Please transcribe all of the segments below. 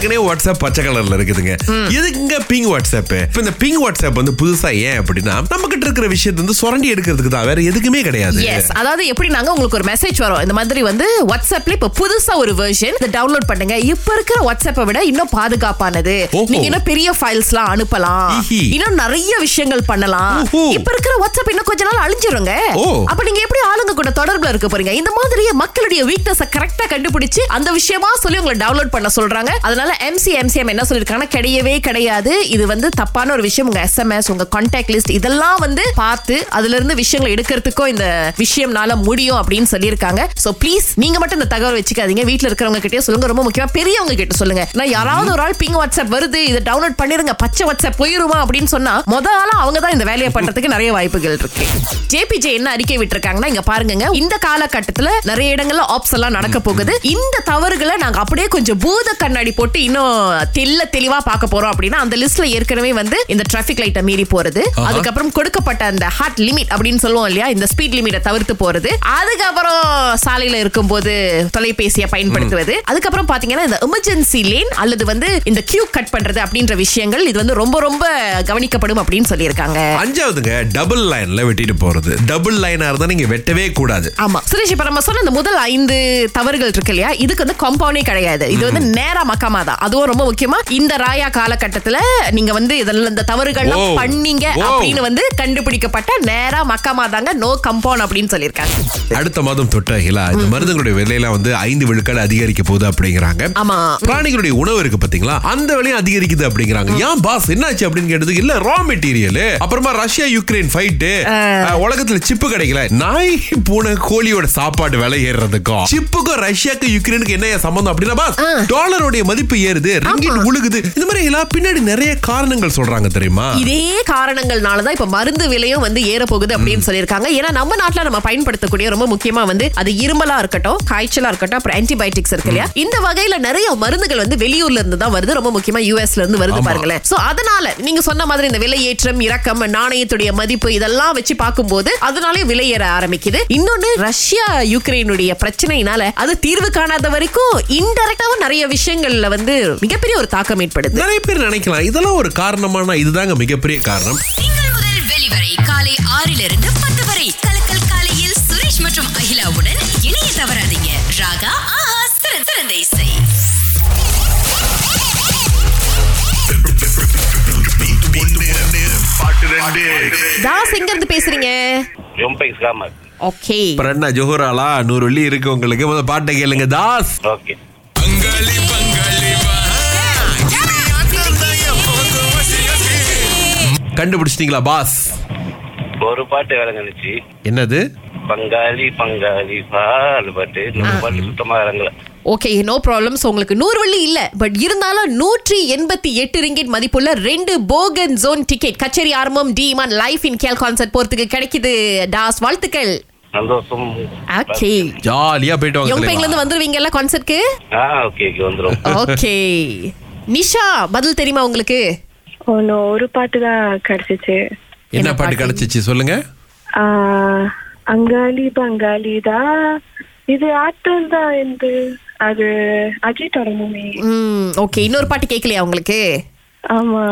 ஏற்கனவே வாட்ஸ்அப் பச்சை கலர்ல இருக்குதுங்க. எதுக்குங்க பிங் வாட்ஸ்அப் இப்ப இந்த பிங் வாட்ஸ்அப் வந்து புதுசா ஏன் அப்படின்னா நம்ம கிட்ட இருக்கிற விஷயத்தை வந்து சுரண்டி எடுக்கிறதுக்கு தான் வேற எதுக்குமே கிடையாது. அதாவது எப்படி நாங்க உங்களுக்கு ஒரு மெசேஜ் வரும் இந்த மாதிரி வந்து வாட்ஸ்அப்ல இப்ப புதுசா ஒரு வெர்ஷன் இதை டவுன்லோட் பண்ணுங்க. இப்ப இருக்கிற வாட்ஸ்அப்பை விட இன்னும் பாதுகாப்பானது. நீங்க இன்னும் பெரிய ஃபைல்ஸ்லாம் அனுப்பலாம். ஈஹி. இன்னும் நிறைய விஷயங்கள் பண்ணலாம். இப்ப இருக்கிற வாட்ஸ்அப் இன்னும் கொஞ்ச நாள் அழிஞ்சிருங்க. அப்ப நீங்க எப்படி ஆளுங்க கூட தொடர்புல இருக்க போறீங்க? இந்த மாதிரி மக்களுடைய வீக்னஸ் கரெக்டா கண்டுபிடிச்சு அந்த விஷயமா சொல்லி உங்களை டவுன்லோட் பண்ண சொல்றாங்க. அதனால எம்சி எம்சிஎம் என்ன சொல்லியிருக்காங்கன்னா கிடையவே கிடையாது. இது வந்து தப்பான ஒரு விஷயம். உங்க எஸ்எம்எஸ் உங்க கான்டாக்ட் லிஸ்ட் இதெல்லாம் வந்து பார்த்து அதுல இருந்து விஷயங்களை எடுக்கிறதுக்கும் இந்த விஷயம்னால முடியும் அப்படின்னு சொல்லியிருக்காங்க. சோ ப்ளீஸ் நீங்க மட்டும் இந்த தகவல் வச்சுக்காதீங்க. வீட்டில் இருக்கிறவங்க கிட்டே சொல்லுங்க. ரொம்ப முக்கியமா பெரியவங்க கிட்ட சொல்லுங்க. நான் யாராவது ஒரு ஆள் பிங் வாட்ஸ்அப் வருது இதை டவுன்லோட் பண்ணிருங்க. பச்சை வாட்ஸ்அப் போயிருமா அப்படின்னு சொன்னா முத ஆளா அவங்க தான் இந்த வேலையை பண்றதுக்கு நிறைய வாய்ப்புகள் இருக்கு. ஜேபிஜே என்ன அறிக்கை விட்டுருக்காங்கன்னா இங்க பாருங்க இந்த காலகட்டத்துல நிறைய இடங்கள்ல ஆப்ஸ் எல்லாம் நடக்க போகுது. இந்த தவறுகளை நாங்க அப்படியே கொஞ்சம் பூத கண்ணாடி போட்டு இன்னும் தெல்ல தெளிவா பார்க்க போறோம் அப்படின்னா அந்த லிஸ்ட்ல ஏற்கனவே வந்து இந்த டிராபிக் லைட்டை மீறி போறது. அதுக்கப்புறம் கொடுக்கப்பட்ட அந்த ஹார்ட் லிமிட் அப்படின்னு சொல்லுவோம் இல்லையா? இந்த ஸ்பீட் லிமிட்டை தவிர்த்து போறது. அதுக்கப்புறம் சாலையில இருக்கும்போது தொலைபேசியை பயன்படுத்துவது. அதுக்கப்புறம் பாத்தீங்கன்னா இந்த எமர்ஜென்சி லேன் அல்லது வந்து இந்த கியூ கட் பண்றது அப்படின்ற விஷயங்கள் இது வந்து ரொம்ப ரொம்ப கவனிக்கப்படும் அப்படின்னு சொல்லியிருக்காங்க. அஞ்சாவதுங்க டபுள் லைன்ல வெட்டிட்டு போறது. டபுள் லைனா இருந்தா நீங்க வெட்டவே கூடாது. ஆமா. சுரேஷ் இப்ப நம்ம சொன்ன இந்த முதல் ஐந்து தவறுகள் இருக்கு இல்லையா? இதுக்கு வந்து கம்பவுண்டே கிடையாது. இது வந்து நேரா மக்காமா தான். அதுவும் ரொம்ப முக்கியமா இந்த ராயா காலகட்டத்துல நீங்க வந்து இதெல்லாம் இந்த தவறுகள்லாம். பண்ணீங்க. அப்படின்னு வந்து கண்டுபிடிக்கப்பட்ட நேரா மக்காமா தாங்க நோ கம்பவுண்ட் அப்படின்னு சொல்லியிருக்காங்க. அடுத்த மாதம் தொட்டாகிலா இந்த மருந்துகளுடைய விலையெல்லாம் வந்து ஐந்து விழுக்காடு அதிகரிக்க போகுது அப்படிங்கிறாங்க. ஆமா. பிராணிகளுடைய உணவு இருக்கு பாத்தீங்களா அந்த விலையும் அதிகரிக்குது அப்படிங்கிறாங்க. ஏன் பாஸ் என்னாச்சு அப்படின்னு கேட்டதுக்கு இல்ல ரா மெட்டீரியல் அப்புறமா ரஷ்யா யுக்ரைன் ஃபைட்டு உலகத்துல சிப்பு கிடைக்கல. நாய் பூனை கோழியோட சாப்பாடு விலை ஏறுறதுக்கும். சிப்புக்கும் ரஷ்யாக்கு யுக்ரைனுக்கு என்ன சம்பந்தம் அப்படின்னா பாஸ் டாலருடைய மதிப்பு ஏறுது ரிங்கிட் உழுகுது. இந்த மாதிரி எல்லாம் பின்னாடி நிறைய காரணங்கள் சொல்றாங்க தெரியுமா? இதே காரணங்கள்னாலதான் இப்ப மருந்து விலையும் வந்து ஏற போகுது அப்படின்னு சொல்லியிருக்காங்க. ஏன்னா நம்ம நாட்டுல நம்ம பயன்படுத்தக்கூடிய ரொம்ப முக்கியமா வந்து அது இருமலா இருக்கட்டும் காய்ச்சலா இருக்கட்டும் அப்புறம் ஆன்டிபயோட்டிக்ஸ் இருக்கு இல்லையா? இந்த வகையில நிறைய மருந்துகள் வந்து வெளியூர்ல இருந்து தான் வருது. ரொம்ப முக்கியமா யூஎஸ்ல இருந்து வருது. பாருங்களேன். சோ அதனால நீங்க சொன்ன மாதிரி இந்த விலை ஏற்றம் இறக்கம் நாணயத்துடைய மதிப்பு இதெல்லாம் வச்சு பார்க்கும்போது அதனாலே விலை ஏற ஆரம்பிக்குது. இன்னொன்னு ரஷ்யா யுக்ரைனுடைய பிரச்சனையினால அது தீர்வு காணாத வரைக்கும் இன்டெரக்டாவும் நிறைய விஷயங்கள்ல வந்து மிகப்பெரிய ஒரு தாக்கம் ஏற்படுது. நிறைய பேர் நினைக்கலாம் இதெல்லாம் ஒரு காரணமான இதுதாங்க மிகப்பெரிய காரணம். திங்கள் முதல் வெளிவரை காலை ஆறிலிருந்து பத்து வரை கலக்கல் காலையில் சுரேஷ் மற்றும் அகிலாவுடன் இணைய தவறாதீங்க. ராகா ஆஹா சிறந்த சிறந்த இசை. தாஸ் எங்க இருந்து பேசுறீங்க ஓகே என்ன ஜோஹராலா? நூறு வெள்ளி இருக்கு உங்களுக்கு. முதல்ல பாட்டை கேளுங்க தாஸ். ஓகே கண்டுபிடிச்சிட்டீங்களா பாஸ்? ஒரு பாட்டு விளங்குனுச்சு என்னது? பங்காளி பங்காளி பால் பாட்டு. பாட்டு சுத்தமா இறங்கல ஓகே நோ ப்ராப்ளம்ஸ் உங்களுக்கு நூறு வெள்ளி இல்ல. பட் இருந்தாலும் நூற்றி எண்பத்தி எட்டு ரிங்கிட் மதிப்புள்ள ரெண்டு போகன் ஜோன் டிக்கெட் கச்சேரி ஆரம்பம் டிமான் லைஃப் இன் கேல் கான்சர்ட் போறதுக்கு கிடைக்குது. டாஸ் வாழ்த்துக்கள். சந்தோஷம். ஓகே ஜாலியா போயிட்டு வாங்க யோங்பேங்ல தலைவா. இருந்து வந்துருவீங்கல்ல கான்சர்ட்க்கு ஆ ஓகே ஓகே வந்துரும் ஓகே நிஷா பதில் தெரியுமா உங்களுக்கு? ஒன்னு ஒரு பாட்டு தான் கிடைச்சிச்சு. என்ன பாட்டு கிடைச்சிச்சு சொல்லுங்க. ஆஹ், அங்காளி பங்காளிதா இது ஆட்டம் தான் என்று அது அஜித்தோட மூவி ஓகே. இன்னொரு பாட்டு கேட்கலையா உங்களுக்கு? ஆமா.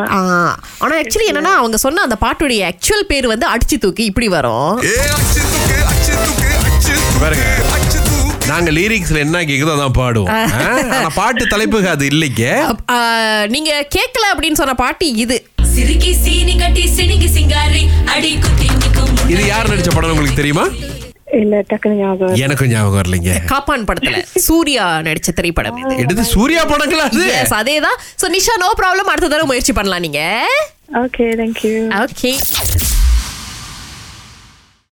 ஆனா ஆக்சுவலி என்னன்னா அவங்க சொன்ன அந்த பாட்டுடைய ஆக்சுவல் பேர் வந்து அடிச்சு தூக்கி இப்படி வரும். பாருங்க. நாங்க லிரிக்ஸ்ல என்ன கேக்குதோ அதான் பாடுவோம்? ஆனா பாட்டு தலைப்புக்கு அது இல்லைங்க. நீங்க கேட்கல அப்படின்னு சொன்ன பாட்டு இது. சிறுகி சீனி கட்டி சினிங்கி சிங்காரி அடி குத்தி நிக்கும் இது யார் நடிச்ச படம் உங்களுக்கு தெரியுமா. எனக்கும் ஞாபகம் வரலைங்க. காப்பான் படத்துல சூர்யா நடிச்ச திரைப்படம் இது. எடுத்து சூர்யா படங்களா அது? Yes, அதேதான். சோ நிஷா நோ ப்ராப்ளம் அடுத்த தடவை முயற்சி பண்ணலாம் நீங்க. Okay okay